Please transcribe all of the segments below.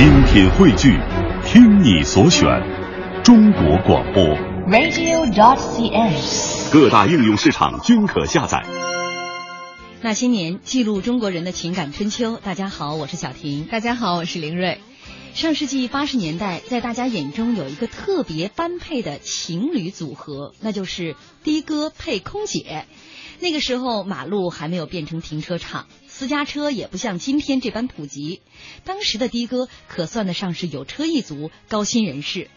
精品汇聚，听你所选，中国广播。radio.dot.cn，。各大应用市场均可下载。那些年，记录中国人的情感春秋。大家好，我是小婷。大家好，我是林瑞。上世纪八十年代，在大家眼中有一个特别般配的情侣组合，那就是的哥配空姐。那个时候，马路还没有变成停车场，私家车也不像今天这般普及。当时的的哥可算得上是有车一族、高薪人士。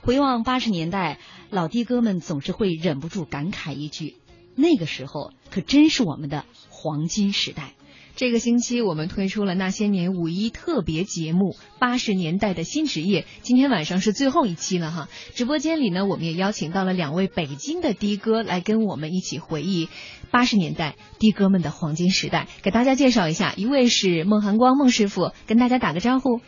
回望八十年代，老的哥们总是会忍不住感慨一句：“那个时候可真是我们的黄金时代。”这个星期我们推出了那些年五一特别节目《八十年代的新职业》，今天晚上是最后一期了哈。直播间里呢，我们也邀请到了两位北京的的哥来跟我们一起回忆八十年代的哥们的黄金时代，给大家介绍一下。一位是孟寒光孟师傅，跟大家打个招呼。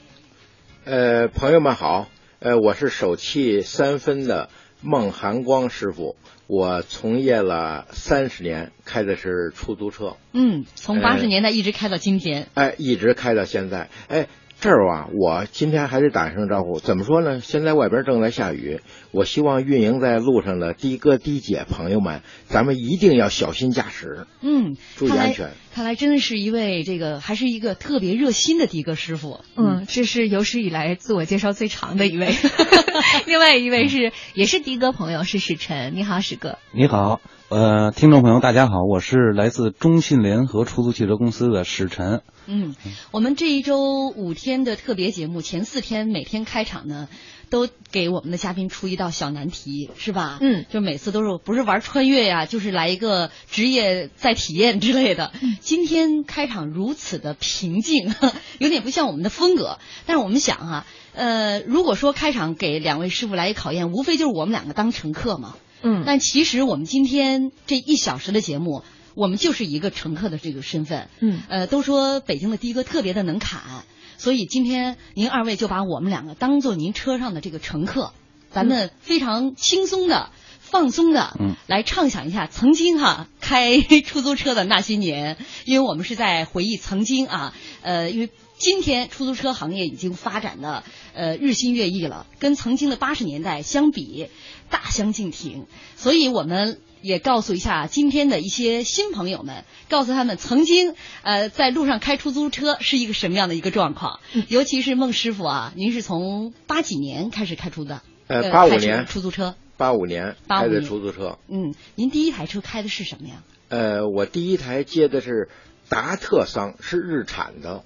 呃，朋友们好，呃，我是手气三分的孟寒光师傅。我从业了三十年，开的是出租车。嗯，从八十年代一直开到今天。哎，一直开到现在。哎，这儿啊，我今天还得打一声招呼。怎么说呢？现在外边正在下雨，我希望运营在路上的的哥、的姐朋友们，咱们一定要小心驾驶。嗯，注意安全。看来真的是一位这个，还是一个特别热心的的哥师傅。嗯，这是有史以来自我介绍最长的一位。另外一位是也是的哥朋友，是史晨。你好，史哥。你好，呃，听众朋友大家好，我是来自中信联合出租汽车公司的史晨。嗯，我们这一周五天的特别节目，前四天每天开场呢，都给我们的嘉宾出一道小难题，是吧？嗯，就每次都是不是玩穿越呀，就是来一个职业再体验之类的。嗯、今天开场如此的平静，有点不像我们的风格。但是我们想啊，呃，如果说开场给两位师傅来一考验，无非就是我们两个当乘客嘛。嗯，但其实我们今天这一小时的节目。我们就是一个乘客的这个身份，嗯，呃，都说北京的的哥特别的能侃，所以今天您二位就把我们两个当做您车上的这个乘客，咱们非常轻松的、放松的，嗯，来畅想一下曾经哈开出租车的那些年，因为我们是在回忆曾经啊，呃，因为今天出租车行业已经发展的呃日新月异了，跟曾经的八十年代相比大相径庭，所以我们。也告诉一下今天的一些新朋友们，告诉他们曾经呃在路上开出租车是一个什么样的一个状况。嗯、尤其是孟师傅啊，您是从八几年开始开出的？呃，八五年出租车。八五年开的出租车。嗯，您第一台车开的是什么呀？呃，我第一台接的是达特桑，是日产的。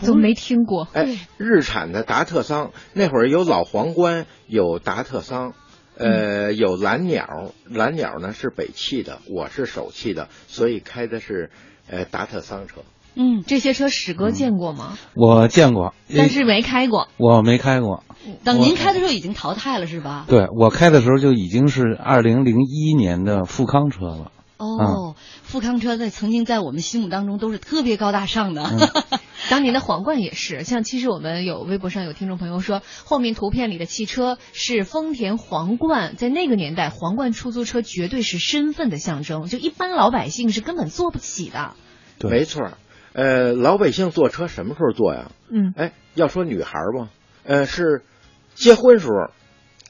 怎么没听过？哎，日产的达特桑，那会儿有老皇冠，有达特桑。呃，有蓝鸟，蓝鸟呢是北汽的，我是首汽的，所以开的是呃达特桑车。嗯，这些车史哥见过吗？我见过，但是没开过。我没开过。等您开的时候已经淘汰了是吧？对我开的时候就已经是二零零一年的富康车了。哦，嗯、富康车在曾经在我们心目当中都是特别高大上的。嗯当年的皇冠也是，像其实我们有微博上有听众朋友说，后面图片里的汽车是丰田皇冠，在那个年代，皇冠出租车绝对是身份的象征，就一般老百姓是根本坐不起的。对，没错。呃，老百姓坐车什么时候坐呀？嗯，哎，要说女孩吧，呃，是结婚时候。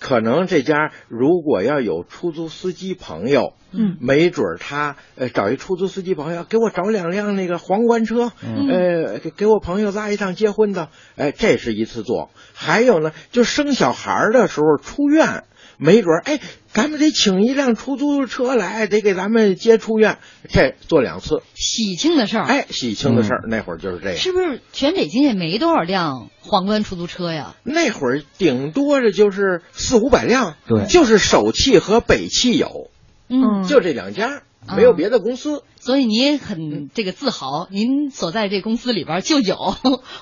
可能这家如果要有出租司机朋友，嗯，没准他呃找一出租司机朋友，给我找两辆那个皇冠车，嗯、呃给给我朋友拉一趟结婚的，哎，这是一次做。还有呢，就生小孩的时候出院，没准哎，咱们得请一辆出租车来，得给咱们接出院，这做两次喜庆的事儿。哎，喜庆的事儿，嗯、那会儿就是这样。是不是全北京也没多少辆皇冠出租车呀？那会儿顶多的就是四五百辆，对，就是首汽和北汽有，嗯，就这两家，没有别的公司。嗯、所以你也很这个自豪，您所在这公司里边就有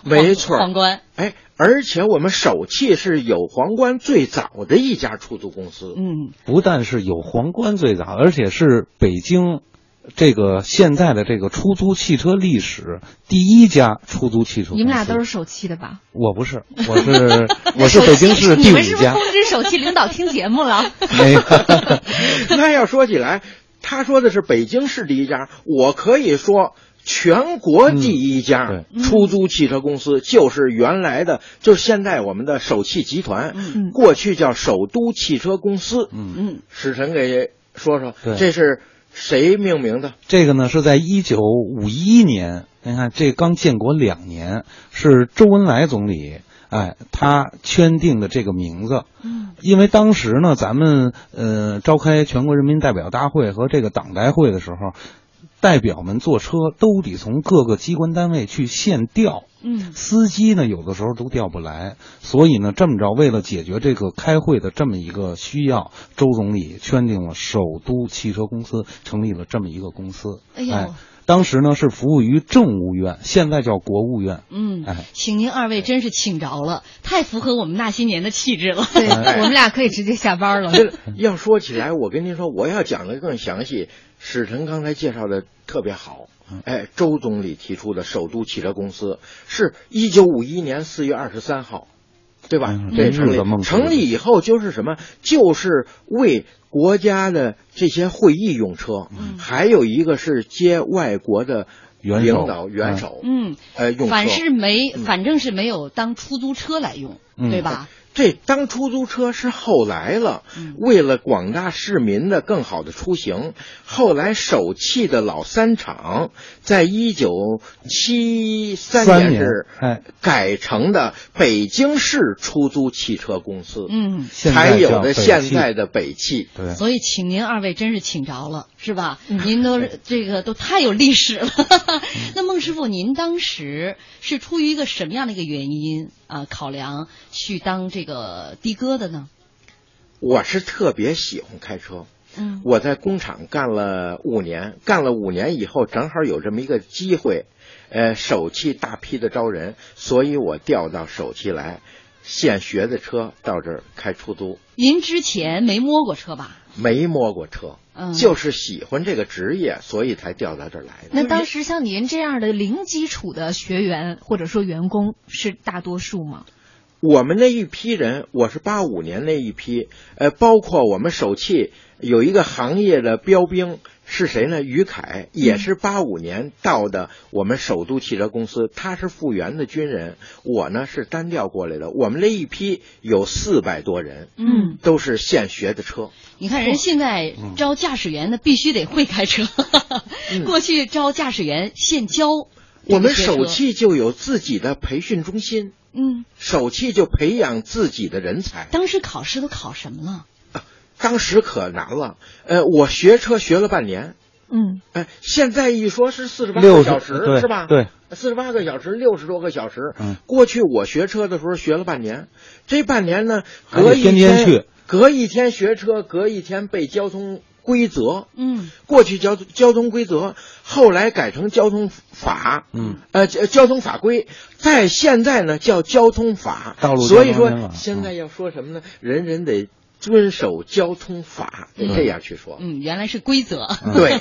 没错皇冠。哎，而且我们首汽是有皇冠最早的一家出租公司。嗯，不但是有皇冠最早，而且是北京。这个现在的这个出租汽车历史第一家出租汽车，你们俩都是首汽的吧？我不是，我是 我是北京市第五家。你们是不是通知首汽领导听节目了？没有。那要说起来，他说的是北京市第一家，我可以说全国第一家嗯出租汽车公司，就是原来的，就是现在我们的首汽集团，嗯过去叫首都汽车公司。嗯，嗯，史晨给说说，对这是谁命名的？这个呢是在一九五一年，您看这刚建国两年，是周恩来总理。哎，他圈定的这个名字，嗯，因为当时呢，咱们呃召开全国人民代表大会和这个党代会的时候，代表们坐车都得从各个机关单位去现调，嗯。司机呢有的时候都调不来，所以呢这么着，为了解决这个开会的这么一个需要，周总理圈定了首都汽车公司，成立了这么一个公司。哎呦当时呢是服务于政务院，现在叫国务院。嗯哎，请您二位真是请着了，太符合我们那些年的气质了。对，哎我们俩可以直接下班了。要说起来，我跟您说，我要讲的更详细。史晨刚才介绍的特别好，哎，周总理提出的首都汽车公司是一九五一年四月二十三号，对吧？成立成立以后就是什么？就是为国家的这些会议用车，还有一个是接外国的领导元首，嗯，呃，用车。反是没，嗯。反正是没有当出租车来用，嗯。对吧？这当出租车是后来了，嗯。为了广大市民的更好的出行，后来首汽的老三厂在一九七三三年年是哎。改成的北京市出租汽车公司，嗯，才有的现在的北汽。对，所以请您二位真是请着了，是吧？您都是这个都太有历史了。那孟师傅，您当时是出于一个什么样的一个原因啊、考量去当这个的哥的呢？我是特别喜欢开车，嗯我在工厂干了五年，干了五年以后，正好有这么一个机会，呃，首汽大批的招人，所以我调到首汽来，现学的车到这儿开出租，您之前没摸过车吧？没摸过车，嗯，就是喜欢这个职业，所以才调到这儿来的。那当时像您这样的零基础的学员或者说员工是大多数吗？我们那一批人，我是八五年那一批，呃，包括我们首汽有一个行业的标兵是谁呢？于凯也是八五年到的我们首都汽车公司，他是复员的军人，我呢是单调过来的。我们那一批有四百多人，嗯，都是现学的车。你看人现在招驾驶员的必须得会开车，过去招驾驶员现教我们首汽就有自己的培训中心，嗯，首汽就培养自己的人才。当时考试都考什么了？当时可难了，呃，我学车学了半年，嗯，哎，现在一说是四十八个小时，对是吧？对，四十八个小时，六十多个小时。嗯。过去我学车的时候学了半年，这半年呢，隔一天天去。隔一天学车，隔一天背交通规则。嗯。过去交交通规则，后来改成交通法，嗯，呃，交交通法规，在现在呢叫交通法。道路所以说现在要说什么呢？人人得遵守交通法，得这样去说。嗯，原来是规则。对，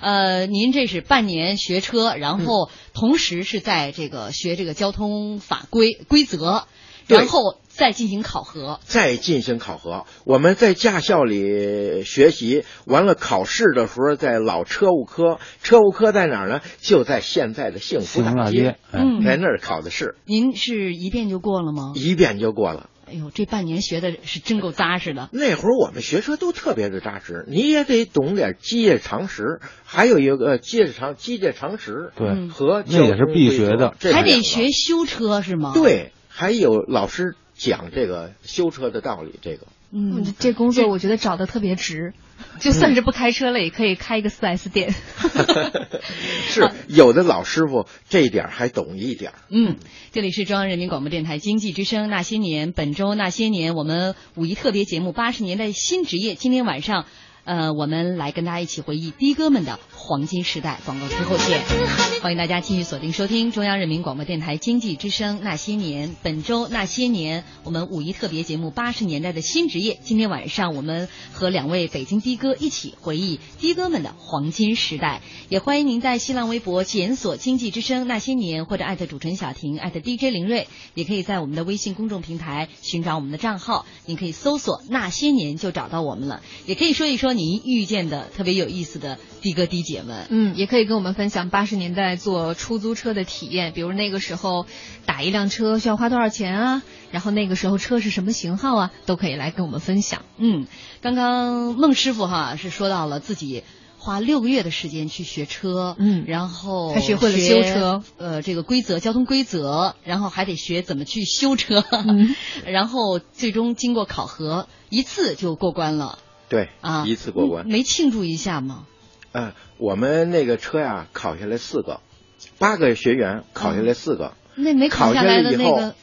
呃，您这是半年学车，然后同时是在这个学这个交通法规规则，然后再进行考核。再进行考核。我们在驾校里学习完了，考试的时候在老车务科，车务科在哪儿呢？就在现在的幸福大街嗯在那儿考的试，您是一遍就过了吗？一遍就过了。哎呦，这半年学的是真够扎实的。那会儿我们学车都特别的扎实，你也得懂点机械常识，还有一个机械常机械常识对嗯和那也是必学的还得学修车是吗？，对，还有老师讲这个修车的道理，这个。嗯，这工作我觉得找的特别值，就算是不开车了，也可以开一个四 S 店。是有的老师傅这一点还懂一点儿。嗯，这里是中央人民广播电台经济之声那些年，本周那些年我们五一特别节目八十年代新职业，今天晚上。呃，我们来跟大家一起回忆的哥们的黄金时代。广告之后见，欢迎大家继续锁定收听中央人民广播电台经济之声那些年。本周那些年，我们五一特别节目八十年代的新职业。今天晚上我们和两位北京的哥一起回忆的哥们的黄金时代。也欢迎您在新浪微博检索“经济之声那些年”或者艾特主持人小婷艾特 DJ 林睿，也可以在我们的微信公众平台寻找我们的账号，您可以搜索“那些年”就找到我们了。也可以说一说您遇见的特别有意思的的哥的姐们。嗯，也可以跟我们分享八十年代坐出租车的体验，比如那个时候打一辆车需要花多少钱啊？然后那个时候车是什么型号啊？都可以来跟我们分享。嗯，刚刚孟师傅哈是说到了自己。花六个月的时间去学车，嗯，然后还学会了修车，呃，这个规则、交通规则，然后还得学怎么去修车，然后最终经过考核，一次就过关了。对，啊，一次过关。没庆祝一下吗？嗯，我们那个车呀，考下来四个，八个学员考下来四个，那没考下来的那个。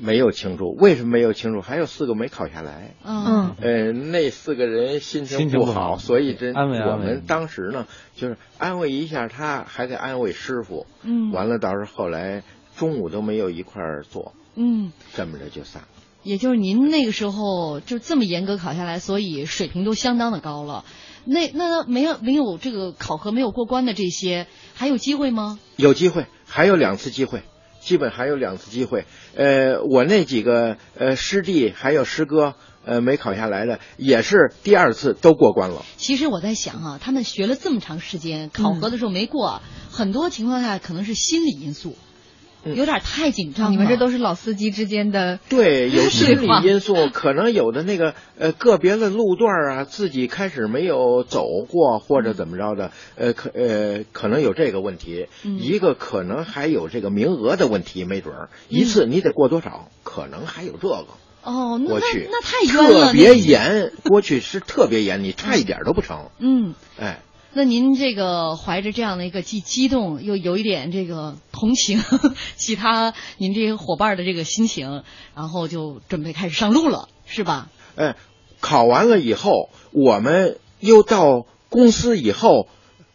没有庆祝，为什么没有庆祝？还有四个没考下来。嗯，呃，那四个人心情不好，所以真我们当时呢，就是安慰一下他，还得安慰师傅。嗯，完了，到时候后来中午都没有一块儿做。嗯，这么着就散了。也就是您那个时候就这么严格考下来，所以水平都相当的高了。那那没有没有这个考核没有过关的这些，还有机会吗？有机会，还有两次机会。基本还有两次机会，呃，我那几个呃师弟还有师哥，呃，没考下来的，也是第二次都过关了。其实我在想啊，他们学了这么长时间，考核的时候没过，很多情况下可能是心理因素。有点太紧张，你们这都是老司机之间的对，有心理因素，可能有的那个呃个别的路段啊，自己开始没有走过或者怎么着的，呃可呃可能有这个问题，一个可能还有这个名额的问题，没准儿一次你得过多少，可能还有这个。哦，过去。那太冤了，特别严，过去是特别严，你差一点都不成。嗯，哎。那您这个怀着这样的一个既激动又有一点这个同情 其他您这些伙伴的这个心情，然后就准备开始上路了，是吧？哎，考完了以后，我们又到公司以后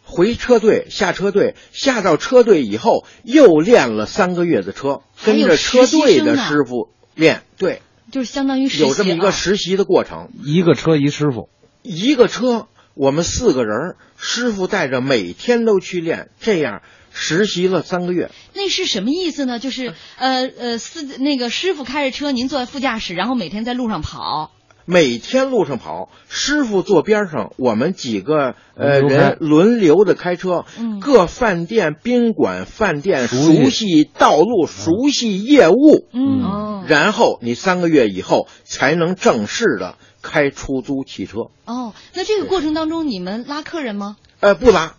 回车队下车队，下到车队以后又练了三个月的车，跟着车队的师傅练，对，就是相当于有这么一个实习的过程，一个车一师傅，一个车。我们四个人，师傅带着，每天都去练，这样实习了三个月。那是什么意思呢？就是呃呃，司那个师傅开着车，您坐在副驾驶，然后每天在路上跑。每天路上跑，师傅坐边上，我们几个呃人轮流的开车，各饭店、宾馆、饭店熟悉道路，熟悉业务。嗯，然后你三个月以后才能正式的。开出租汽车哦，那这个过程当中你们拉客人吗？呃，不拉，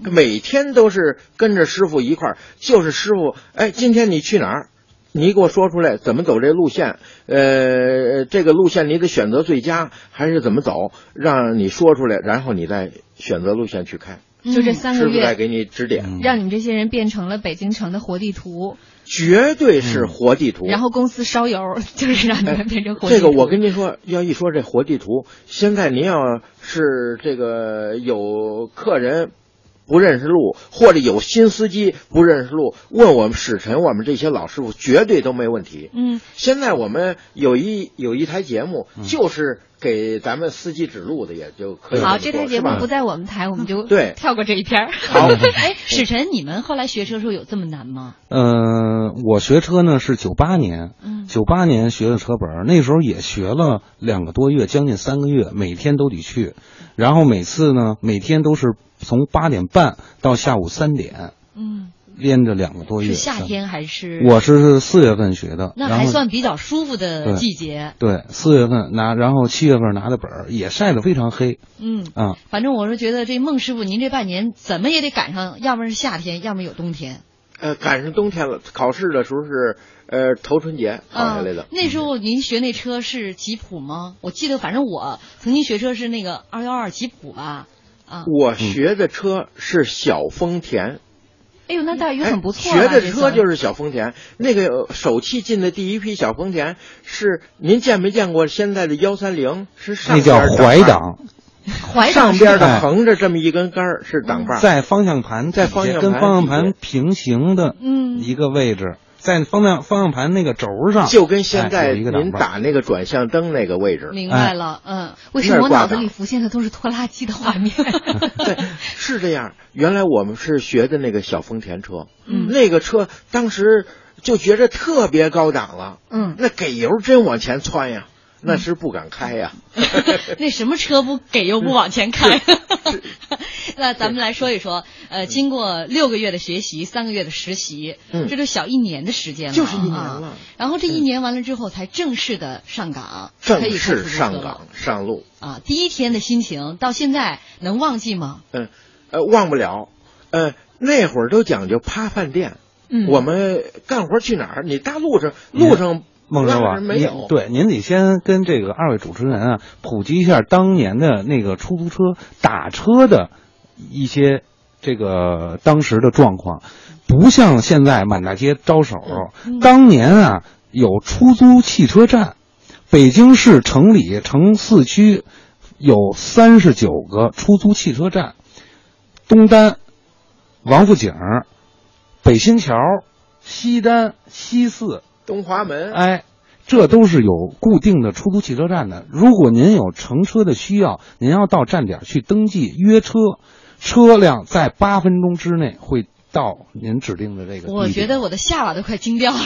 每天都是跟着师傅一块儿，就是师傅，哎，今天你去哪儿？你给我说出来，怎么走这路线？呃，这个路线你得选择最佳，还是怎么走？让你说出来，然后你再选择路线去开。就这三个月，师傅再给你指点，让你们这些人变成了北京城的活地图。绝对是活地图。然后公司烧油，就是让你们变成活地图。这个我跟您说，要一说这活地图，现在您要是这个有客人不认识路，或者有新司机不认识路，问我们使臣，我们这些老师傅绝对都没问题。嗯，现在我们有一有一台节目，就是。给咱们司机指路的也就可以。好，这台节目不在我们台，我们就对跳过这一篇。好，哎，史晨，你们后来学车时候有这么难吗？嗯，我学车呢是九八年，九八年学的车本，那时候也学了两个多月，将近三个月，每天都得去，然后每次呢，每天都是从八点半到下午三点。嗯。连着两个多月，是夏天还是？我是四月份学的，那还算比较舒服的季节。对，四月份拿，然后七月份拿的本儿也晒得非常黑。嗯啊，反正我是觉得这孟师傅，您这半年怎么也得赶上，要么是夏天，要么有冬天。呃，赶上冬天了，考试的时候是呃头春节考下来的。那时候您学那车是吉普吗？我记得，反正我曾经学车是那个二幺二吉普吧。啊，我学的车是小丰田。哎呦，那大约很不错。学的车就是小丰田，那个首汽进的第一批小丰田是您见没见过？现在的幺三零是上那叫怀档，怀上边的横着这么一根杆儿是挡把，在方向盘在方向跟方向盘平行的一个位置。在方向方向盘那个轴上，就跟现在您打那个转向灯那个位置。明白了，嗯，为什么我脑子里浮现的都是拖拉机的画面？对，是这样。原来我们是学的那个小丰田车，嗯，那个车当时就觉着特别高档了，嗯，那给油真往前窜呀。那是不敢开呀。那什么车不给油不往前开？那咱们来说一说，呃，经过六个月的学习，三个月的实习，嗯这就小一年的时间了，就是一年啊了。然后这一年完了之后，才正式的上岗，正式上岗上路，啊。第一天的心情到现在能忘记吗？嗯，呃，忘不了。呃，那会儿都讲究趴饭店，嗯我们干活去哪儿？你大路上路上那孟师傅，您是没有。对，您得先跟这个二位主持人啊普及一下当年的那个出租车打车的一些这个当时的状况，不像现在满大街招手。当年啊，有出租汽车站，北京市城里城四区有三十九个出租汽车站，东单、王府井、北新桥、西单、西四。东华门，哎，这都是有固定的出租汽车站的。如果您有乘车的需要，您要到站点去登记约车，车辆在八分钟之内会到您指定的这个。我觉得我的下巴都快惊掉了，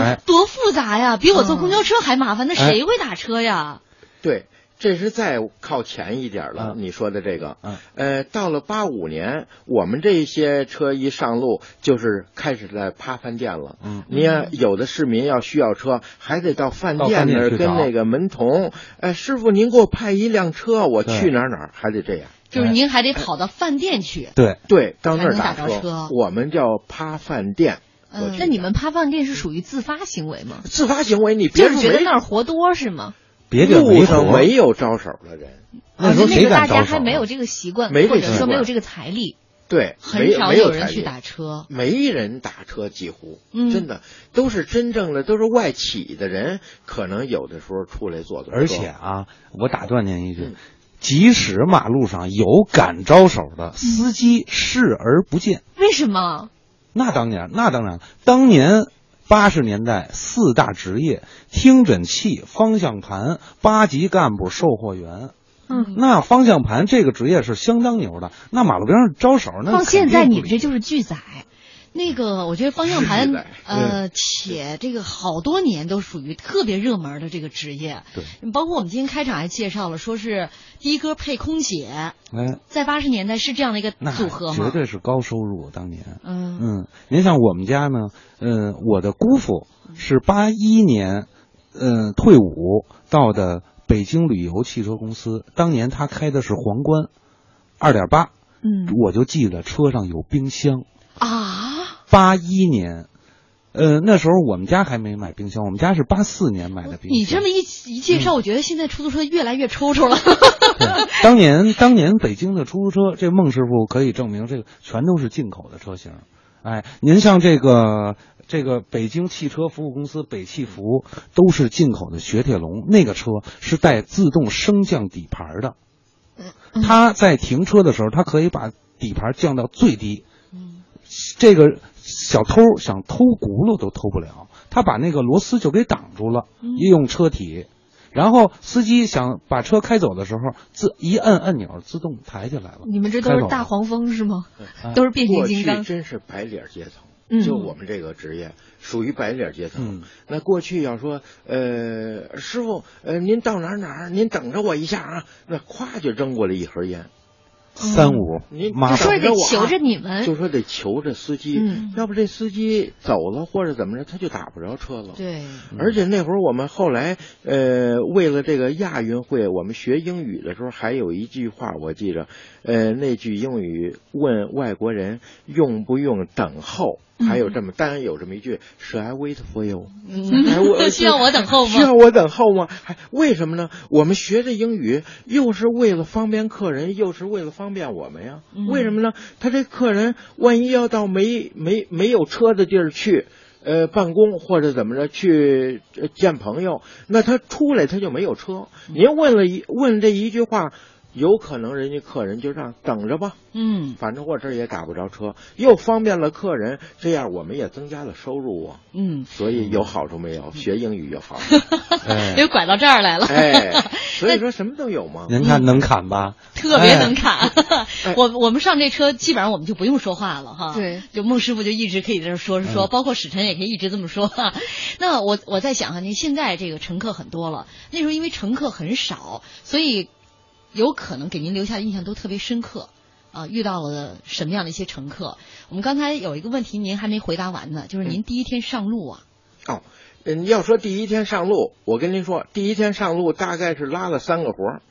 哎 多复杂呀，比我坐公交车还麻烦。那谁会打车呀？对，这是再靠前一点了。嗯你说的这个，嗯呃，到了八五年，我们这些车一上路，就是开始在趴饭店了。嗯你看，有的市民要需要车，还得到饭店那儿跟那个门童，哎，师傅您给我派一辆车，我去哪儿哪儿，还得这样。就是您还得跑到饭店去。对，对，到那儿打车我们叫趴饭店。嗯那你们趴饭店是属于自发行为吗？自发行为，你别就是觉得那儿活多是吗？别地没路上没有招手的人，那时候谁敢招手那个大家还没啊有这个习惯，没这或者习惯。说没有这个财力。对，很少有人去打车。没人打车，几乎，嗯。真的。都是真正的都是外企的人，可能有的时候出来坐坐。而且啊，我打断您一句嗯，即使马路上有敢招手的司机视而不见，为什么？那当然，那当然，当年八十年代四大职业：听诊器、方向盘、八级干部、售货员。嗯，那方向盘这个职业是相当牛的，那马路边上招手，那放现在你们这就是拒载。那个，我觉得方向盘，呃，且这个好多年都属于特别热门的这个职业。对，包括我们今天开场还介绍了，说是的哥配空姐，哎，在八十年代是这样的一个组合吗？绝对是高收入。当年，嗯嗯，您像我们家呢，嗯，我的姑父是八一年，嗯，退伍到的北京旅游汽车公司，当年他开的是皇冠，二点八，嗯，我就记得车上有冰箱。啊，八一年，呃，那时候我们家还没买冰箱，我们家是八四年买的冰箱。你这么一一介绍，我觉得现在出租车越来越抽抽了。当年当年北京的出租车，这孟师傅可以证明，这个全都是进口的车型。哎，您像这个这个北京汽车服务公司北汽服，都是进口的雪铁龙，那个车是带自动升降底盘的。它在停车的时候，它可以把底盘降到最低。这个小偷想偷轱辘都偷不了，他把那个螺丝就给挡住了，利用车体。然后司机想把车开走的时候，自一摁按钮，自动抬起来了。你们这都是大黄蜂是吗？都是变形过去金刚。真是白领阶层。嗯就我们这个职业属于白领阶层。嗯那过去要说，呃，师傅，呃，您到哪儿哪儿，您等着我一下啊，那咵就扔过来一盒烟，三五您麻烦就说得等着我啊求着你们就说得求着司机，嗯。要不这司机走了或者怎么着，他就打不着车了。对，而且那会儿我们后来，呃，为了这个亚运会，我们学英语的时候还有一句话，我记着，呃，那句英语问外国人用不用等候，还有这么，当然有这么一句，Shall I wait for you？嗯哎我 需要我等候吗？需要我等候吗？还为什么呢？我们学这英语又是为了方便客人，又是为了方便我们呀。嗯为什么呢？他这客人万一要到没没没有车的地儿去。呃，办公或者怎么着去呃见朋友，那他出来他就没有车。您问了一问这一句话，有可能人家客人就让等着吧，嗯反正我这儿也打不着车，又方便了客人，这样我们也增加了收入啊。嗯，所以有好处没有？学英语有好处，哎，又拐到这儿来了。哎，所以说什么都有嘛。您看能砍吧？特别能砍，哎 我我们上这车基本上我们就不用说话了哈。对，就孟师傅就一直可以在这说说说，包括史晨也可以一直这么说哈。那我我在想哈，您现在这个乘客很多了，那时候因为乘客很少，所以有可能给您留下的印象都特别深刻。啊，遇到了什么样的一些乘客？我们刚才有一个问题您还没回答完呢，就是您第一天上路啊，哦，嗯，要说第一天上路，我跟您说，第一天上路大概是拉了三个活儿，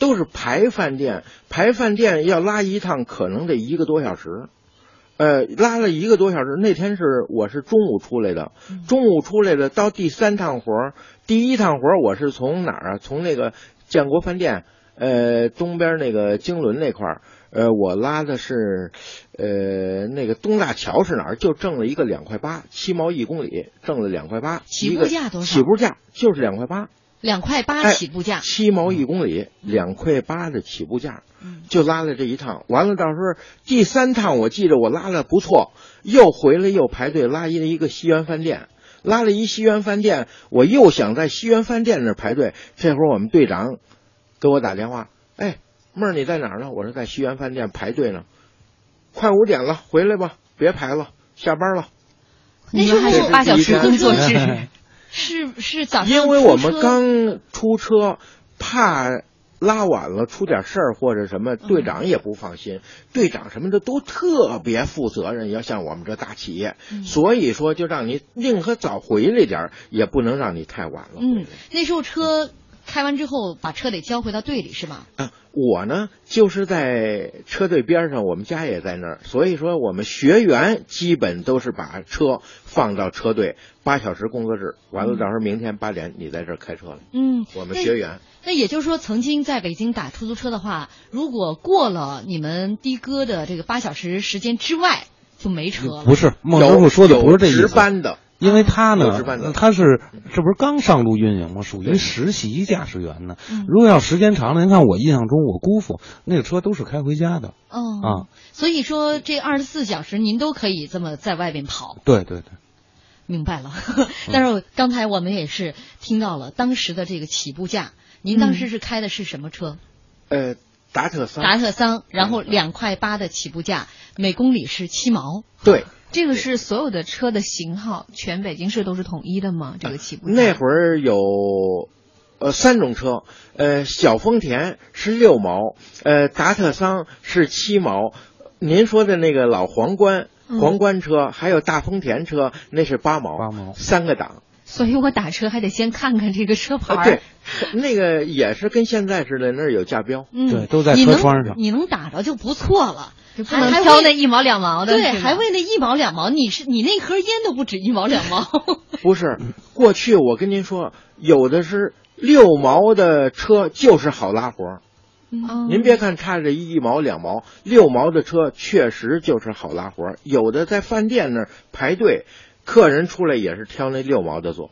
都是排饭店，排饭店要拉一趟，可能得一个多小时。呃，拉了一个多小时。那天是我是中午出来的，中午出来的，到第三趟活儿，第一趟活儿我是从哪儿啊？从那个建国饭店，呃，东边那个经纶那块儿，呃，我拉的是，呃，那个东大桥是哪儿？就挣了一个两块八，七毛一公里，挣了两块八。起步价多少起步价就是两块八，两块八哎起步价。七毛一公里，两块八的起步价，就拉了这一趟。完了，到时候第三趟我记着我拉的不错，又回来又排队拉一一个西园饭店，拉了一西园饭店，我又想在西园饭店那儿排队。这会儿我们队长给我打电话，哎，妹儿你在哪儿呢？我说在西园饭店排队呢，快五点了，回来吧，别排了，下班了。那时候还是八小时工作制，是是早上因为我们刚出车，怕拉晚了出点事儿或者什么，队长也不放心。队长什么的都特别负责任，要像我们这大企业，所以说就让你宁可早回来点儿，也不能让你太晚了。嗯，那时候车开完之后，把车得交回到队里是吗？啊，我呢就是在车队边上，我们家也在那儿，所以说我们学员基本都是把车放到车队，八小时工作制，完了到时候明天八点你在这儿开车了。嗯，我们学员。那也就是说，曾经在北京打出租车的话，如果过了你们的哥的这个八小时时间之外，就没车了。不是，孟师傅说的不是这意有值思。班的，因为他呢，他是这不是刚上路运营吗？属于实习驾驶员呢。嗯如果要时间长了，您看我印象中，我姑父那个车都是开回家的。哦啊，所以说这二十四小时您都可以这么在外边跑。对对对，明白了，但是刚才我们也是听到了当时的这个起步价。您当时是开的是什么车？呃，达特桑，达特桑，然后两块八的起步价，每公里是七毛。对，这个是所有的车的型号，全北京市都是统一的吗？这个起步价那会儿有呃三种车，呃，小丰田是六毛，呃，达特桑是七毛，您说的那个老皇冠。嗯皇冠车还有大丰田车，那是八毛，八毛三个档。所以我打车还得先看看这个车牌。对，那个也是跟现在似的，那儿有价标。嗯，对都在车窗上你能打着就不错了，就不能还挑那一毛两毛的，对，还为那一毛两毛，你是你那盒烟都不止一毛两毛。不是，过去我跟您说，有的是六毛的车就是好拉活儿。嗯您别看差这一毛两毛，六毛的车确实就是好拉活儿。有的在饭店那儿排队，客人出来也是挑那六毛的坐。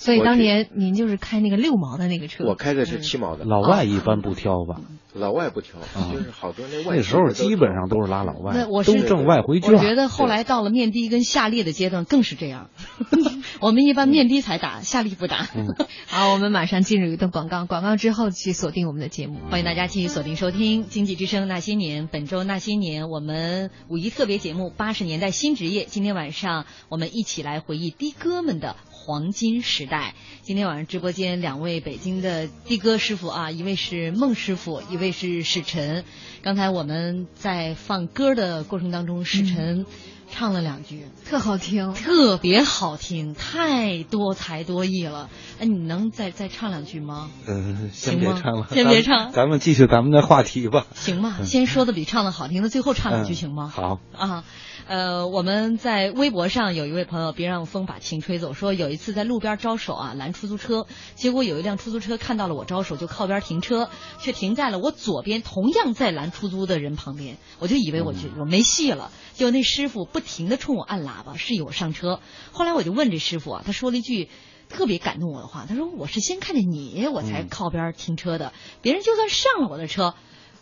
所以当年您就是开那个六毛的那个车。我开的是七毛的，老外一般不挑吧？老外不挑，就是好多那外那时候基本上都是拉老外那，我是都挣外回我觉。得后来到了面的跟下利的阶段更是这样。我们一般面的才打，下利不打。好，我们马上进入一段广告，广告之后去锁定我们的节目。欢迎大家继续锁定收听《经济之声那些年》，本周那些年我们五一特别节目《八十年代新职业》。今天晚上我们一起来回忆的哥们的黄金时代。今天晚上直播间两位北京的的哥师傅啊，一位是孟师傅，一位是史晨。刚才我们在放歌的过程当中，史晨唱了两句。特好听，特别好听，太多才多艺了。哎，你能再再唱两句吗？嗯，先行别唱了，先别唱咱们继续咱们的话题吧。行吧？先说的比唱的好听那，最后唱两句行吗？好，啊，呃，我们在微博上有一位朋友，别让风把情吹走，说有一次在路边招手啊，拦出租车，结果有一辆出租车看到了我招手，就靠边停车，却停在了我左边同样在拦出租的人旁边，我就以为我就我没戏了，结果那师傅不停的冲我按喇叭，示意我上车。后来我就问这师傅啊，他说了一句特别感动我的话，他说我是先看见你，我才嗯靠边停车的，别人就算上了我的车，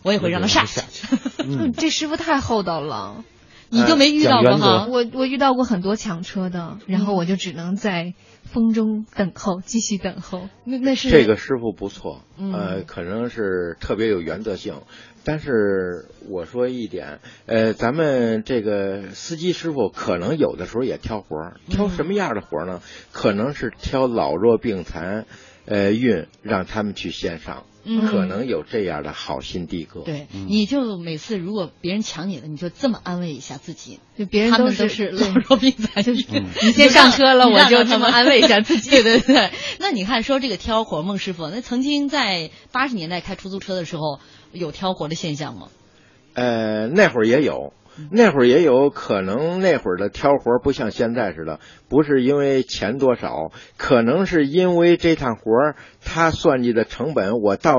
我也会让他下去。嗯，这师傅太厚道了。你就没遇到过哈？我我遇到过很多抢车的，然后我就只能在风中等候，继续等候。那那是这个师傅不错，嗯呃，可能是特别有原则性。但是我说一点，呃，咱们这个司机师傅可能有的时候也挑活儿，嗯挑什么样的活儿呢？可能是挑老弱病残，呃，运让他们去线上，嗯可能有这样的好心的哥。对，你就每次如果别人抢你了，你就这么安慰一下自己，就别人都是 老弱病残，就是你先上车了，我就这么安慰一下自己。对对对。那你看说这个挑活，孟师傅，那曾经在八十年代开出租车的时候，有挑活的现象吗？呃，那会儿也有，那会儿也有可能那会儿的挑活儿不像现在似的，不是因为钱多少，可能是因为这趟活儿他算计的成本，我到。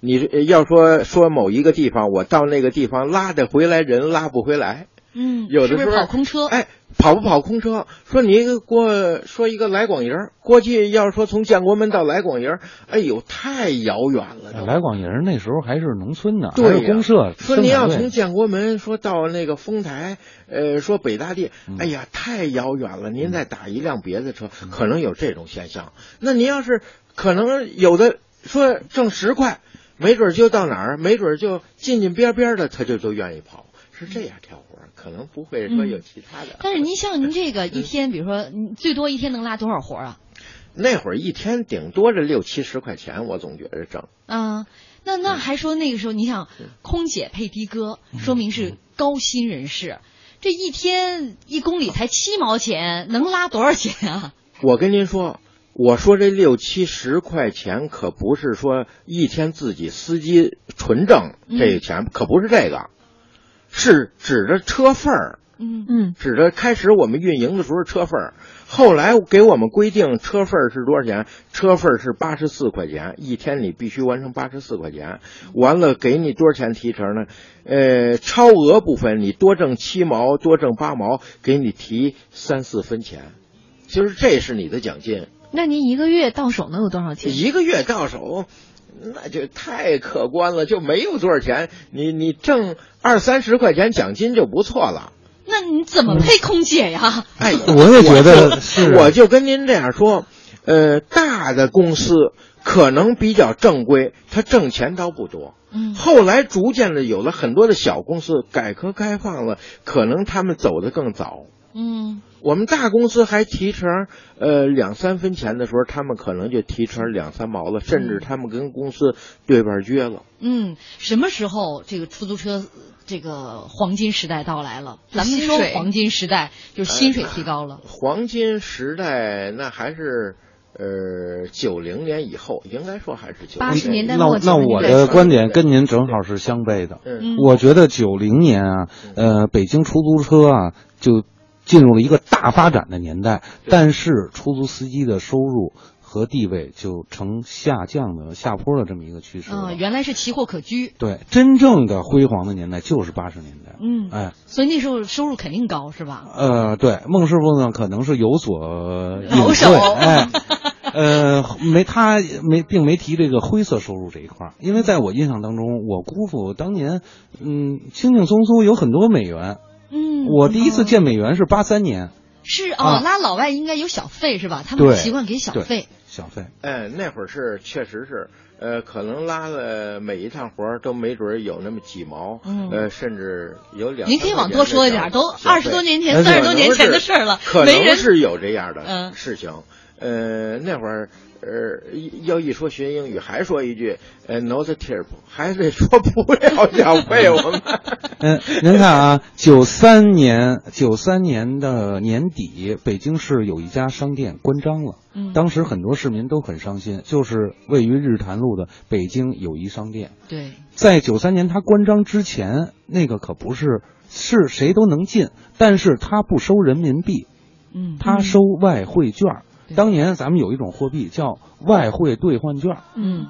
你呃要说说某一个地方，我到那个地方拉得回来人，拉不回来。嗯，有的时候是是跑空车？哎，跑不跑空车？说你过说一个来广营儿，过去要说从建国门到来广营儿，哎呦，太遥远了。来广营那时候还是农村呢，对公社。说您要从建国门说到那个丰台，呃，说北大地，嗯哎呀，太遥远了。您再打一辆别的车，可能有这种现象。那您要是可能有的说挣十块，没准就到哪儿，没准就近近边边的，他就都愿意跑，是这样挑可能不会说有其他的。但是您像您这个 一天，比如说你最多一天能拉多少活儿啊？那会儿一天顶多这六七十块钱，我总觉得挣。啊，那那还说那个时候，你想空姐配的哥，说明是高薪人士，这一天一公里才七毛钱，能拉多少钱啊？我跟您说，我说这六七十块钱可不是说一天自己司机纯挣这个钱，可不是这个，是指着车份儿，嗯嗯，指着开始我们运营的时候车份儿，后来给我们规定车份儿是多少钱？车份儿是八十四块钱，一天你必须完成八十四块钱。完了给你多少钱提成呢？呃，超额部分你多挣七毛，多挣八毛，给你提三四分钱，就是这是你的奖金。那您一个月到手能有多少钱？一个月到手，那就太可观了，就没有多少钱，你你挣二三十块钱奖金就不错了。那你怎么配空姐呀？哎，我也觉得是我就跟您这样说，呃，大的公司可能比较正规，他挣钱倒不多。嗯后来逐渐的有了很多的小公司，改革开放了，可能他们走得更早。嗯我们大公司还提成，呃，两三分钱的时候，他们可能就提成两三毛了，甚至他们跟公司对半撅了。嗯，什么时候这个出租车这个黄金时代到来了？咱们说黄金时代就是薪水提高了。黄金时代那还是呃九零年以后，应该说还是九八十年代那末那我的观点跟您正好是相悖的。嗯我觉得九零年啊，呃，北京出租车啊就进入了一个大发展的年代，但是出租司机的收入和地位就呈下降的下坡的这么一个趋势了。啊，原来是奇货可居。对，真正的辉煌的年代就是八十年代。嗯，哎，所以那时候收入肯定高，是吧？呃，对，孟师傅呢可能是有所隐保守晦，哎，呃，没他没并没提这个灰色收入这一块儿，因为在我印象当中，我姑父当年，嗯，轻轻松松有很多美元。嗯，我第一次见美元是八三年，是哦，啊拉老外应该有小费是吧？他们习惯给小费。小费。哎，那会儿是确实是，呃，可能拉了每一趟活儿都没准儿有那么几毛，嗯呃，甚至有两。您可以往多说一点，都二十多年前、三十多年前的事儿了，可没人能是有这样的嗯事情。呃，那会儿，呃，要一说学英语，还说一句，呃，no the tip，还得说不要小费，我们。嗯，您看啊，九三年九三年的年底，北京市有一家商店关张了。嗯当时很多市民都很伤心，就是位于日坛路的北京友谊商店。对，在九三年它关张之前，那个可不是是谁都能进，但是它不收人民币，嗯，他收外汇券当年咱们有一种货币叫外汇兑换券儿，嗯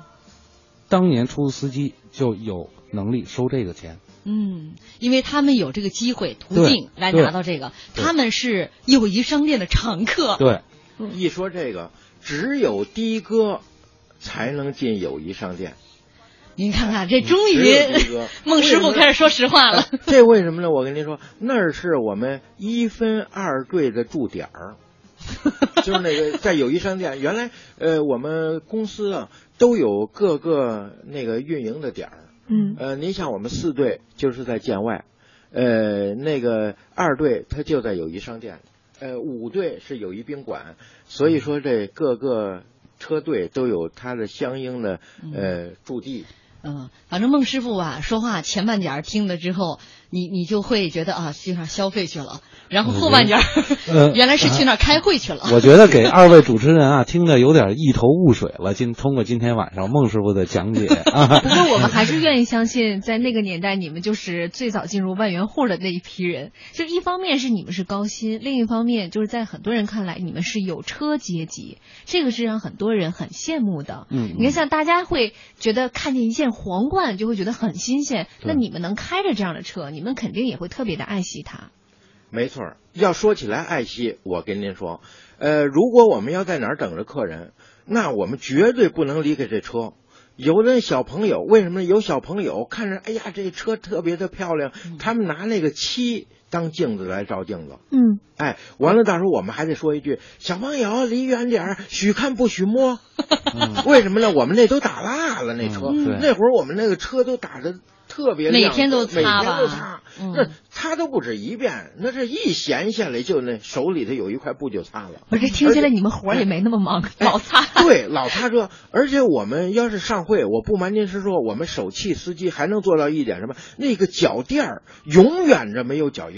当年出租司机就有能力收这个钱。嗯，因为他们有这个机会途径来拿到这个，他们是友谊商店的常客。对，一说这个，只有的哥才能进友谊商店。您看看，这终于 孟师傅开始说实话了。这为什么呢？我跟您说，那儿是我们一分二队的驻点儿，就是那个在友谊商店。原来呃，我们公司啊都有各个那个运营的点儿。嗯呃，您像我们四队就是在建外，呃，那个二队它就在友谊商店，呃，五队是友谊宾馆，所以说这各个车队都有它的相应的呃驻地。嗯，反正孟师傅啊，说话前半截儿听了之后，你你就会觉得啊，去那消费去了，然后后半截儿、呃原来是去那儿开会去了。我觉得给二位主持人啊听的有点一头雾水了。今通过今天晚上孟师傅的讲解啊，不过我们 还是愿意相信，在那个年代，你们就是最早进入万元户的那一批人。就一方面是你们是高薪，另一方面就是在很多人看来，你们是有车阶级，这个是让很多人很羡慕的。嗯你看，像大家会觉得看见一件皇冠就会觉得很新鲜，那你们能开着这样的车，你们肯定也会特别的爱惜它。没错。儿，要说起来爱惜，我跟您说，呃，如果我们要在哪儿等着客人，那我们绝对不能离开这车。有的小朋友，为什么有小朋友看着，哎呀，这车特别的漂亮，他们拿那个漆当镜子来照镜子。嗯，哎，完了，到时候我们还得说一句：小朋友离远点儿，许看不许摸。为什么呢？我们那都打蜡了，那车、嗯那会儿我们那个车都打的特别亮每天都擦每天都擦，嗯那擦都不止一遍，那这一闲下来就那手里头有一块布就擦了。我这，听起来你们活儿也没那么忙，哎老擦。对，老擦车，而且我们要是上会，我不瞒您是说，我们手气司机还能做到一点什么？那个脚垫儿永远着没有脚印儿，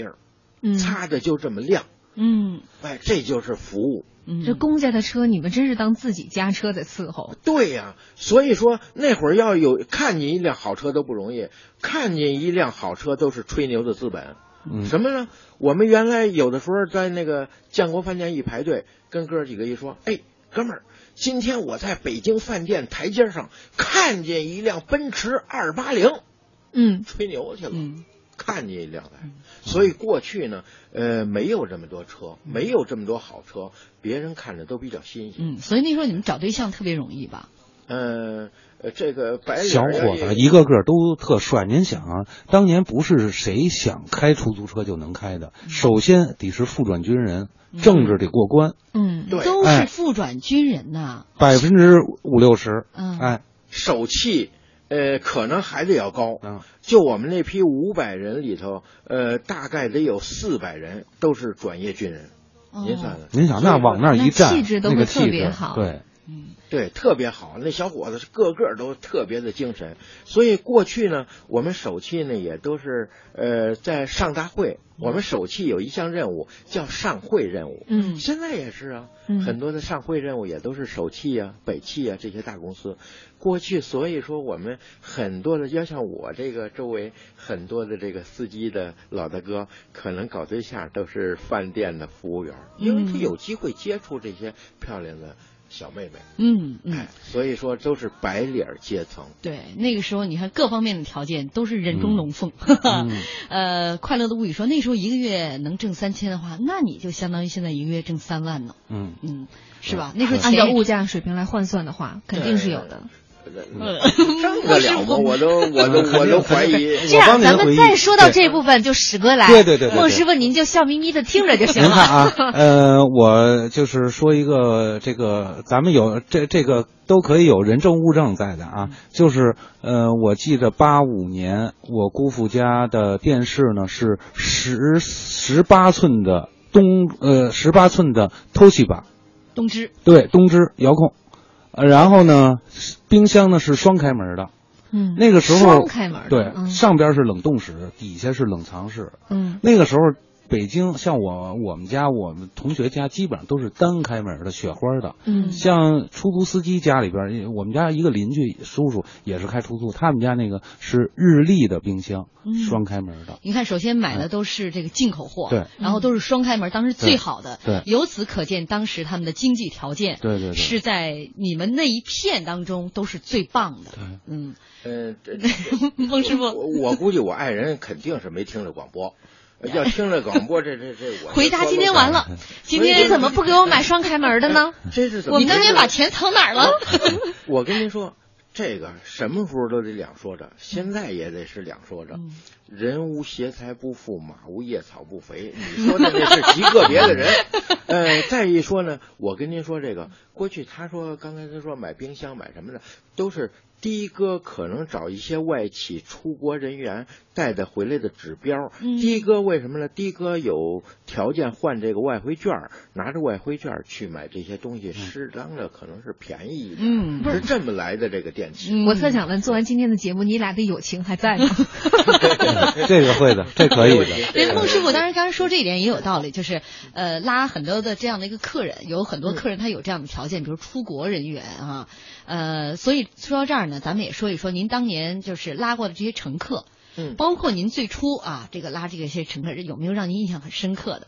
嗯，擦的就这么亮。嗯哎，这就是服务。嗯，这公家的车，你们真是当自己家车在伺候。对呀、所以说那会儿要有看见一辆好车都不容易，看见一辆好车都是吹牛的资本。嗯什么呢？我们原来有的时候在那个建国饭店一排队，跟哥几个一说，哎，哥们儿，今天我在北京饭店台阶上看见一辆奔驰二八零，嗯，吹牛去了。嗯看见一辆来，所以过去呢，呃，没有这么多车，没有这么多好车，别人看着都比较新鲜。嗯，所以那时候你们找对象特别容易吧？嗯、呃，这个白领小伙子一个个都特帅。您想啊，当年不是谁想开出租车就能开的，首先得是副转军人，政治得过关，嗯，对都是哎副转军人呐。百分之五六十。嗯，哎，手气，呃，可能还得要高。嗯就我们那批五百人里头，呃，大概得有四百人都是转业军人。哦您算算，您想那往那一站，那气质都特别质好对，嗯对，特别好。那小伙子是个个都特别的精神。所以过去呢，我们首汽呢也都是呃在上大会，我们首汽有一项任务叫上会任务。嗯现在也是啊，嗯很多的上会任务也都是首汽啊、北汽啊这些大公司。过去所以说我们很多的，要像我这个周围很多的这个司机的老大哥，可能搞对象都是饭店的服务员，因为他嗯有机会接触这些漂亮的小妹妹。嗯嗯哎，，所以说都是白领阶层。对，那个时候你看各方面的条件都是人中龙凤。嗯呃，快乐的物语说那时候一个月能挣三千的话，那你就相当于现在一个月挣三万呢。嗯，嗯，是吧？那时候按照物价水平来换算的话，肯定是有的。呃挣得了吗？我都我都我都怀疑。这样，咱们再说到对。这部分，就史哥来。对对对孟师傅您就笑眯眯的听着就行您看了。啊，呃，我就是说一个这个，咱们有这这个都可以有人证物证在的啊，就是呃，我记得八五年我姑父家的电视呢是十十八寸的东呃十八寸的 Toshiba，东芝，对，东芝遥控，呃，然后呢，冰箱呢是双开门的，嗯，那个时候双开门对，嗯。上边是冷冻室，底下是冷藏室，嗯。那个时候，北京像我我们家我们同学家基本上都是单开门的雪花的，嗯。像出租司机家里边，我们家一个邻居叔叔也是开出租，他们家那个是日立的冰箱，嗯。双开门的。你看，首先买的都是这个进口货，对。然后都是双开门，当时最好的，对。由此可见，当时他们的经济条件，对对对。是在你们那一片当中都是最棒的，对。嗯，嗯，这 孟师傅，我我估计我爱人肯定是没听着广播。要听着广播，这这这我回答今天完了，今天你怎么不给我买双开门的呢？这是怎么？你当年把钱藏哪儿了？我跟您说。这个什么时候都得两说着，现在也得是两说着。人无邪财不富，马无夜草不肥。你说的那是极个别的人。呃，再一说呢，我跟您说这个，过去他说刚才他说买冰箱买什么的，都是。的哥可能找一些外企出国人员带的回来的指标。的哥为什么呢？的哥有条件换这个外汇券，拿着外汇券去买这些东西，适当的可能是便宜一点。嗯，是这么来的这个电器。我特想问，做完今天的节目，你俩的友情还在吗？这个会的，这可以的。对，孟师傅当然刚才说这一点也有道理，就是呃拉很多的这样的一个客人，有很多客人他有这样的条件，比如出国人员啊。呃，所以说到这儿呢，咱们也说一说您当年就是拉过的这些乘客，嗯，包括您最初啊，这个拉这个些乘客有没有让您印象很深刻的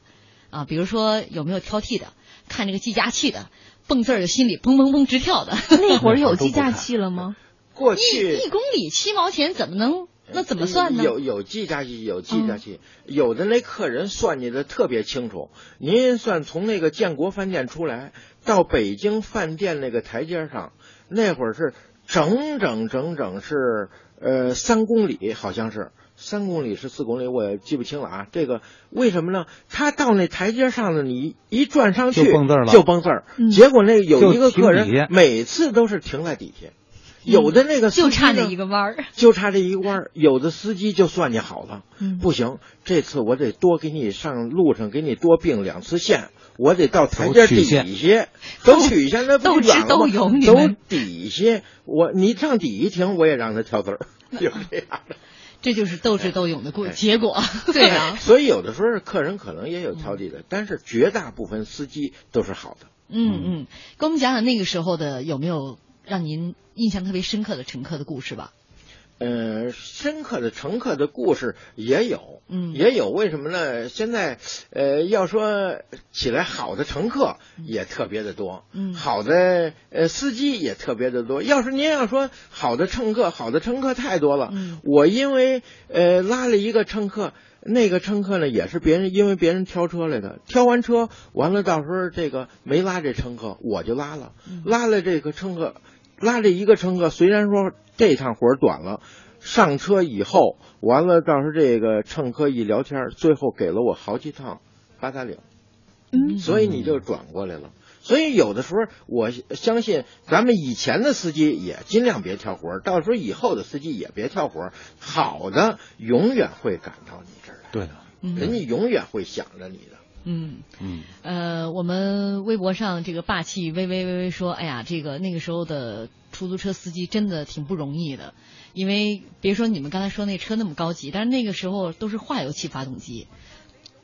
啊？比如说有没有挑剔的，看这个计价器的，蹦字儿的心里砰砰砰直跳的。那会儿有计价器了吗？过去一公里七毛钱怎么能那怎么算呢？有有计价器，有计价器，有的那客人算计的特别清楚。您算从那个建国饭店出来到北京饭店那个台阶上。那会儿是整整整整是呃三公里，好像是三公里是四公里，我也记不清了啊。这个为什么呢？他到那台阶上呢，你一转上去就蹦字了，就蹦字儿。结果那有一个客人每次都是停在底下，有的那个就差这一个弯儿，就差这一个弯儿。有的司机就算计好了，不行，这次我得多给你上路上给你多并两次线。我得到台阶底下，走曲线那不远都都底下。我你上底下停，我也让他挑字儿，就这样的。这就是斗智斗勇的过结果。对啊，所以有的时候客人可能也有挑剔的，但是绝大部分司机都是好的。嗯嗯，给我们讲讲那个时候的有没有让您印象特别深刻的乘客的故事吧。呃，深刻的乘客的故事也有，嗯，也有。为什么呢？现在，呃，要说起来，好的乘客也特别的多，嗯，好的呃司机也特别的多。要是您要说好的乘客，好的乘客太多了，嗯，我因为呃拉了一个乘客，那个乘客呢也是别人因为别人挑车来的，挑完车完了，到时候这个没拉这乘客，我就拉了，拉了这个乘客。拉着一个乘客，虽然说这趟活短了，上车以后完了，到时候这个乘客一聊天，最后给了我好几趟八达岭，嗯，所以你就转过来了。所以有的时候，我相信咱们以前的司机也尽量别跳活到时候以后的司机也别跳活好的永远会赶到你这儿来，对的，人家永远会想着你的。嗯。嗯，呃，我们微博上这个霸气微微微微说，哎呀，这个那个时候的出租车司机真的挺不容易的，因为别说你们刚才说那车那么高级，但是那个时候都是化油器发动机，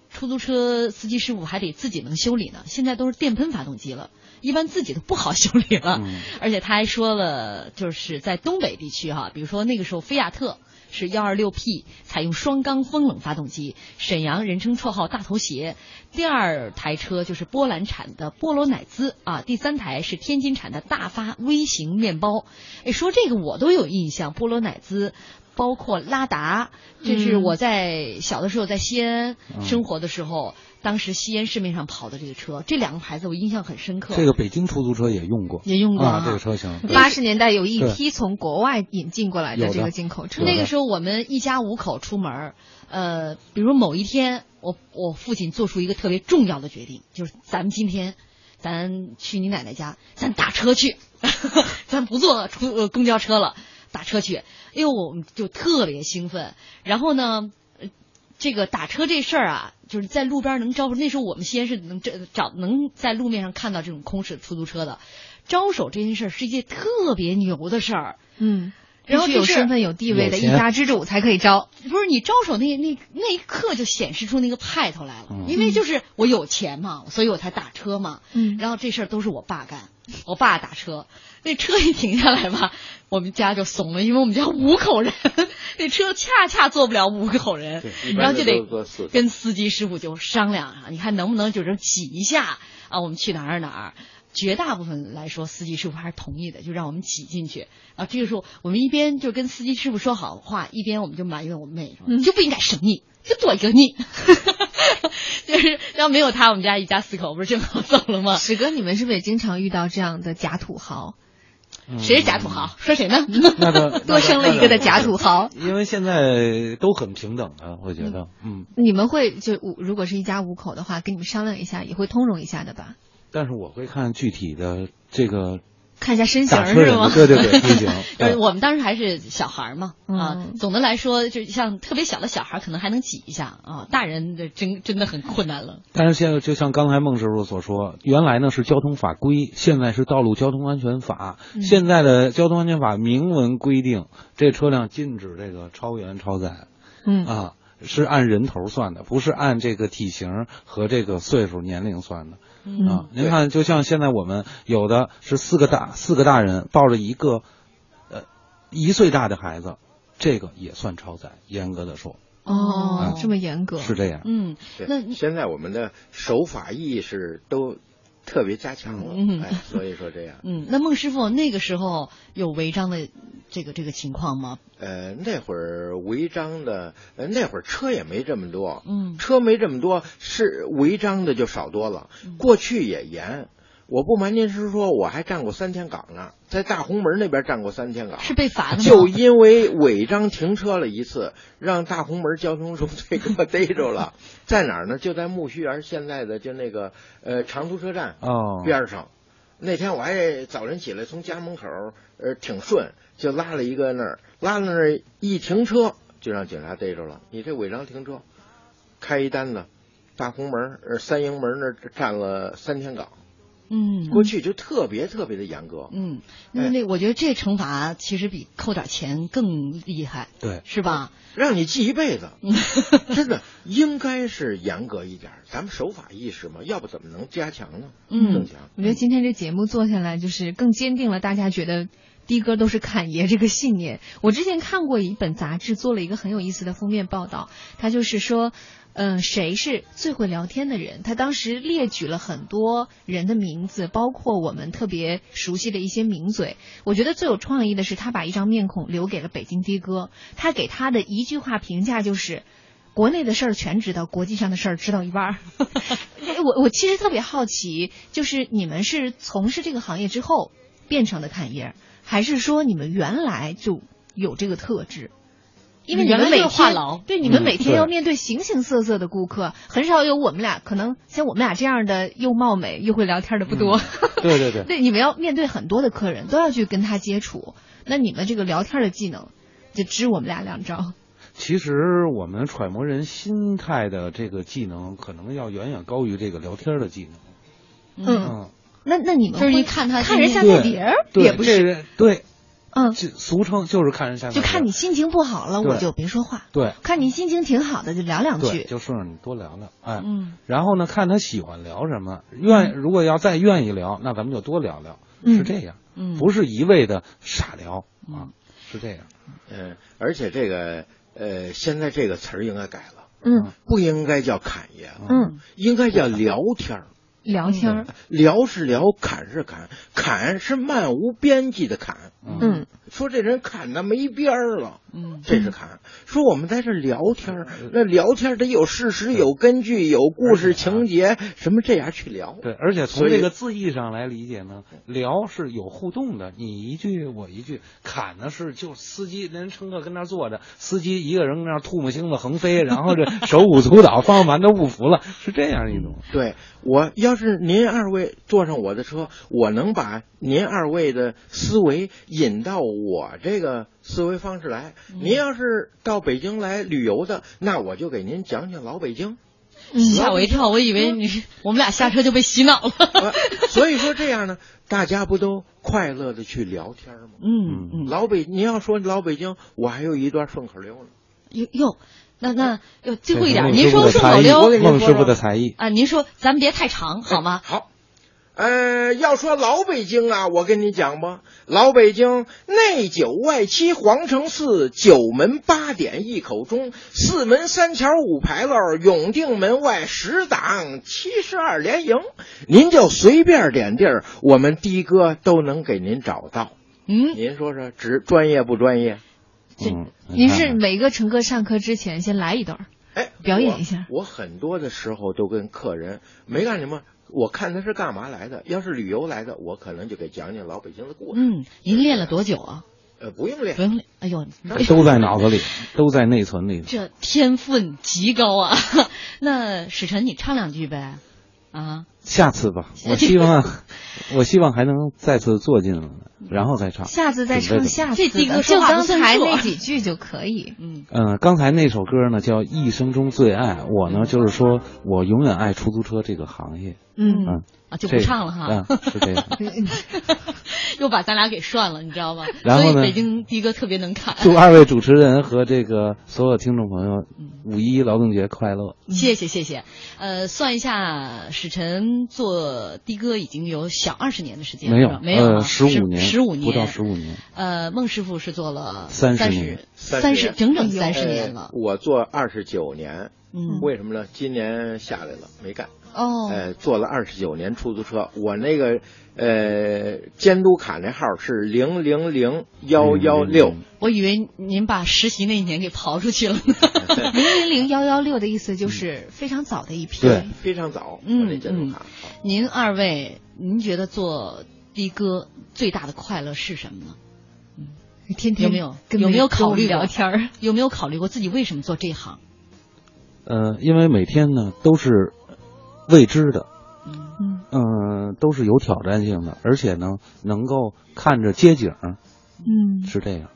出租车司机师傅还得自己能修理呢，现在都是电喷发动机了，一般自己都不好修理了，而且他还说了，就是在东北地区哈，比如说那个时候菲亚特。是幺二六 P，采用双缸风冷发动机。沈阳人称绰号大头鞋。第二台车就是波兰产的波罗乃兹啊，第三台是天津产的大发微型面包。哎，说这个我都有印象，波罗乃兹。包括拉达，这是我在小的时候在西安生活的时候，当时西安市面上跑的这个车，这两个牌子我印象很深刻。这个北京出租车也用过，也用过啊，这个车型。八十年代有一批从国外引进过来的这个进口车，那个时候我们一家五口出门，呃，比如某一天，我我父亲做出一个特别重要的决定，就是咱们今天，咱去你奶奶家，咱打车去，咱不坐出公交车了。打车去，哎呦，我们就特别兴奋。然后呢，这个打车这事儿啊，就是在路边能招手。那时候我们西安是能这找能在路面上看到这种空驶出租车的招手这件事儿是一件特别牛的事儿。嗯，然后有身份有地位的一家之主才可以招。不是你招手那那那一刻就显示出那个派头来了，因为就是我有钱嘛，所以我才打车嘛。嗯，然后这事儿都是我爸干，我爸打车。那车一停下来吧，我们家就怂了，因为我们家五口人，那车恰恰坐不了五口人，然后就得跟司机师傅就商量啊，你看能不能就是挤一下啊？我们去哪儿哪儿，绝大部分来说，司机师傅还是同意的，就让我们挤进去。啊，这个时候我们一边就跟司机师傅说好话，一边我们就埋怨我们妹说：“你就不应该生你，就多一个你。”就是要没有他，我们家一家四口不是正好走了吗？史哥，你们是不是也经常遇到这样的假土豪？谁是假土豪？说谁呢？那个 多生了一个的假土豪。因为现在都很平等的，我觉得，嗯。你们会就五如果是一家五口的话，跟你们商量一下，也会通融一下的吧？但是我会看具体的这个。看一下身形是吗？对对对，身形。呃，我们当时还是小孩嘛，啊，总的来说，就像特别小的小孩，可能还能挤一下啊，大人的真真的很困难了。但是现在就像刚才孟师傅所说，原来呢是交通法规，现在是道路交通安全法。现在的交通安全法明文规定，这车辆禁止这个超员超载。嗯啊，是按人头算的，不是按这个体型和这个岁数年龄算的。啊，您看，就像现在我们有的是四个大四个大人抱着一个，呃，一岁大的孩子，这个也算超载。严格的说，哦，这么严格，是这样。嗯，那现在我们的守法意识都特别加强了，嗯，所以说这样。嗯，那孟师傅那个时候有违章的这个这个情况吗？呃，那会儿违章的，呃，那会儿车也没这么多，嗯，车没这么多，是违章的就少多了。过去也严，我不瞒您是说，我还站过三天岗呢，在大红门那边站过三天岗，是被罚的吗？就因为违章停车了一次，让大红门交通中队给我逮着了，在哪儿呢？就在木樨园现在的就那个呃长途车站哦边上。那天我还早晨起来从家门口呃挺顺，就拉了一个那儿，拉到那儿一停车就让警察逮着了。你这违章停车，开一单子，大红门呃三营门那儿站了三天岗。嗯，过去就特别特别的严格。嗯，那那我觉得这惩罚其实比扣点钱更厉害，对，是吧？让你记一辈子，真的应该是严格一点。咱们守法意识嘛，要不怎么能加强呢？嗯，更强。我觉得今天这节目做下来，就是更坚定了大家觉得的哥都是侃爷 这个信念。我之前看过一本杂志，做了一个很有意思的封面报道，他就是说。嗯，谁是最会聊天的人？他当时列举了很多人的名字，包括我们特别熟悉的一些名嘴。我觉得最有创意的是，他把一张面孔留给了北京的哥。他给他的一句话评价就是：国内的事儿全知道，国际上的事儿知道一半儿。我我其实特别好奇，就是你们是从事这个行业之后变成的侃爷，还是说你们原来就有这个特质？因为你们每天对你们每天要面对形形色色的顾客，很少有我们俩可能像我们俩这样的又貌美又会聊天的不多。对对对，对你们要面对很多的客人，都要去跟他接触。那你们这个聊天的技能，就支我们俩两招。其实我们揣摩人心态的这个技能，可能要远远高于这个聊天的技能。嗯，那那你们就是一看他看人下菜碟儿，也不是对。嗯，就俗称就是看人下就看你心情不好了，我就别说话。对，看你心情挺好的，就聊两句。就顺着你多聊聊，哎，嗯。然后呢，看他喜欢聊什么，愿如果要再愿意聊，那咱们就多聊聊，是这样，嗯，不是一味的傻聊啊，是这样。嗯，而且这个呃，现在这个词儿应该改了，嗯，不应该叫侃爷，嗯，应该叫聊天儿。聊天儿，聊是聊，侃是侃，侃是漫无边际的侃。嗯，说这人侃的没边儿了。嗯，这是侃。说我们在这聊天那聊天得有事实、有根据、有故事情节，什么这样去聊。对，而且从这个字义上来理解呢，聊是有互动的，你一句我一句。侃呢是就司机人乘客跟那坐着，司机一个人跟那吐沫星子横飞，然后这手舞足蹈，方向盘都不服了，是这样一种。对我要是您二位坐上我的车，我能把您二位的思维引到我这个思维方式来。您要是到北京来旅游的，那我就给您讲讲老北京。吓我一跳，我以为你是我们俩下车就被洗脑了。所以说这样呢，大家不都快乐的去聊天吗？嗯嗯。老北，您要说老北京，我还有一段顺口溜呢。哟哟，那那哟最后一点，您说顺口溜，孟师傅的才艺啊，您说咱别太长好吗？好。呃，要说老北京啊，我跟你讲吧，老北京内九外七，皇城四，九门八点一口钟，四门三桥五牌楼，永定门外十档七十二连营，您就随便点地儿，我们的哥都能给您找到。嗯，您说说，职专业不专业？嗯，您是每个乘客上课之前先来一段儿，哎，表演一下我。我很多的时候都跟客人没干什么，我看他是干嘛来的。要是旅游来的，我可能就给讲讲老北京的故事。嗯，您练了多久啊？呃，不用练不，用练。哎呦，都在脑子里，都在内存里。这天分极高啊！那史晨，你唱两句呗？啊，下次吧，我希望，我希望还能再次坐进来，然后再唱。下次再唱下次，就说刚才那几句就可以。嗯，嗯，刚才那首歌呢叫《一生中最爱》，我呢就是说我永远爱出租车这个行业。嗯嗯，啊，就不唱了哈。嗯，是这样。又把咱俩给涮了，你知道吗？然后呢所以北京的哥特别能侃。祝二位主持人和这个所有听众朋友嗯五一劳动节快乐。谢谢谢谢，呃，算一下，史晨做的哥已经有小二十年的时间，没有没有十五年，十五年，不到十五年。呃，孟师傅是做了三十年三十整整三十年了呃。我做二十九年，嗯，为什么呢？今年下来了没干，哦，呃，做了二十九年出租车。我那个呃监督卡那号是零零零幺幺六，我以为您把实习那一年给刨出去了呢。零零零幺幺六的意思就是非常早的一批。对非常早。嗯我那监督卡。好您二位，您觉得做的哥最大的快乐是什么呢？嗯天天有没有跟有没有考虑聊天儿？有没有考虑过自己为什么做这行？呃，因为每天呢都是未知的，嗯都是有挑战性的，而且呢能够看着街景，嗯是这样。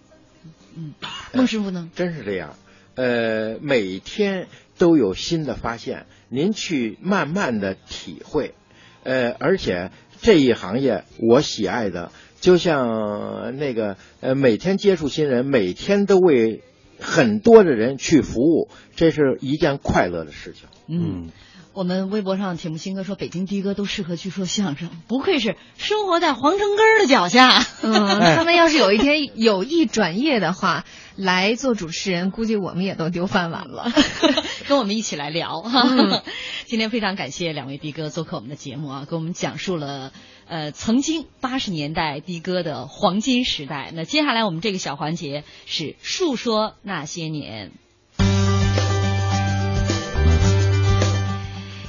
嗯，孟师傅呢？真是这样，呃，每天都有新的发现，您去慢慢的体会，呃，而且这一行业我喜爱的，就像那个呃，每天接触新人，每天都为很多的人去服务，这是一件快乐的事情。嗯，我们微博上铁木辛哥说，北京的哥都适合去说相声，不愧是生活在皇城根儿的脚下。他们要是有一天有意转业的话，来做主持人，估计我们也都丢饭碗了。跟我们一起来聊哈。嗯今天非常感谢两位的哥做客我们的节目啊，给我们讲述了呃曾经八十年代的哥的黄金时代。那接下来我们这个小环节是述说那些年。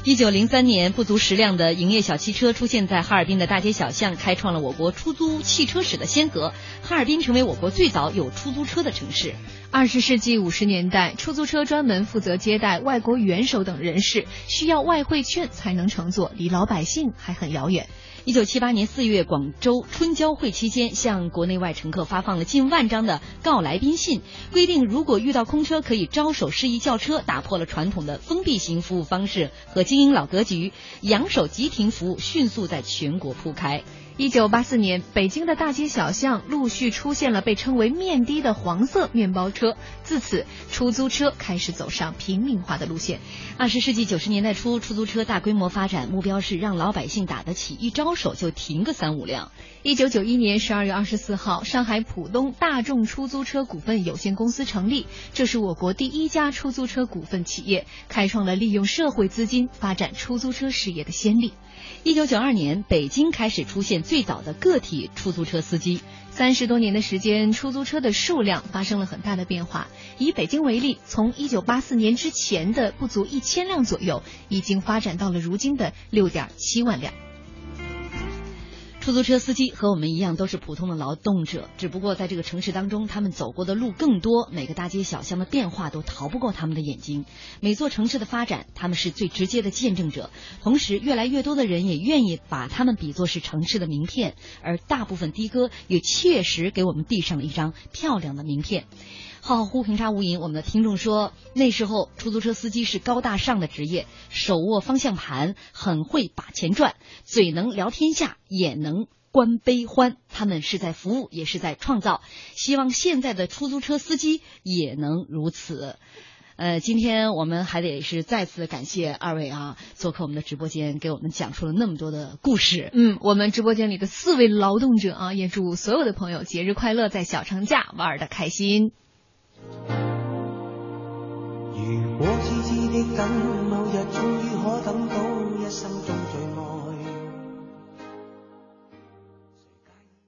一九零三年，不足十辆的营业小汽车出现在哈尔滨的大街小巷，开创了我国出租汽车史的先河。哈尔滨成为我国最早有出租车的城市。二十世纪五十年代，出租车专门负责接待外国元首等人士，需要外汇券才能乘坐，离老百姓还很遥远。一九七八年四月，广州春交会期间，向国内外乘客发放了近万张的告来宾信，规定如果遇到空车可以招手示意叫车，打破了传统的封闭型服务方式和经营老格局，扬手即停服务迅速在全国铺开。一九八四年，北京的大街小巷陆续出现了被称为“面的”的黄色面包车，自此出租车开始走上平民化的路线。二十世纪九十年代初，出租车大规模发展，目标是让老百姓打得起，一招手就停个三五辆。一九九一年十二月二十四号，上海浦东大众出租车股份有限公司成立，这是我国第一家出租车股份企业，开创了利用社会资金发展出租车事业的先例。一九九二年，北京开始出现最早的个体出租车司机。三十多年的时间，出租车的数量发生了很大的变化。以北京为例，从一九八四年之前的不足一千辆左右，已经发展到了如今的六点七万辆。出租车司机和我们一样都是普通的劳动者，只不过在这个城市当中，他们走过的路更多，每个大街小巷的变化都逃不过他们的眼睛。每座城市的发展，他们是最直接的见证者。同时，越来越多的人也愿意把他们比作是城市的名片，而大部分的哥也确实给我们递上了一张漂亮的名片。浩浩乎平沙无垠。我们的听众说，那时候出租车司机是高大上的职业，手握方向盘，很会把钱赚，嘴能聊天下，也能观悲欢。他们是在服务，也是在创造。希望现在的出租车司机也能如此。呃，今天我们还得是再次感谢二位啊，做客我们的直播间，给我们讲述了那么多的故事。嗯，我们直播间里的四位劳动者啊，也祝所有的朋友节日快乐，在小长假玩的开心。如果痴痴的等某日终于可等到一生中。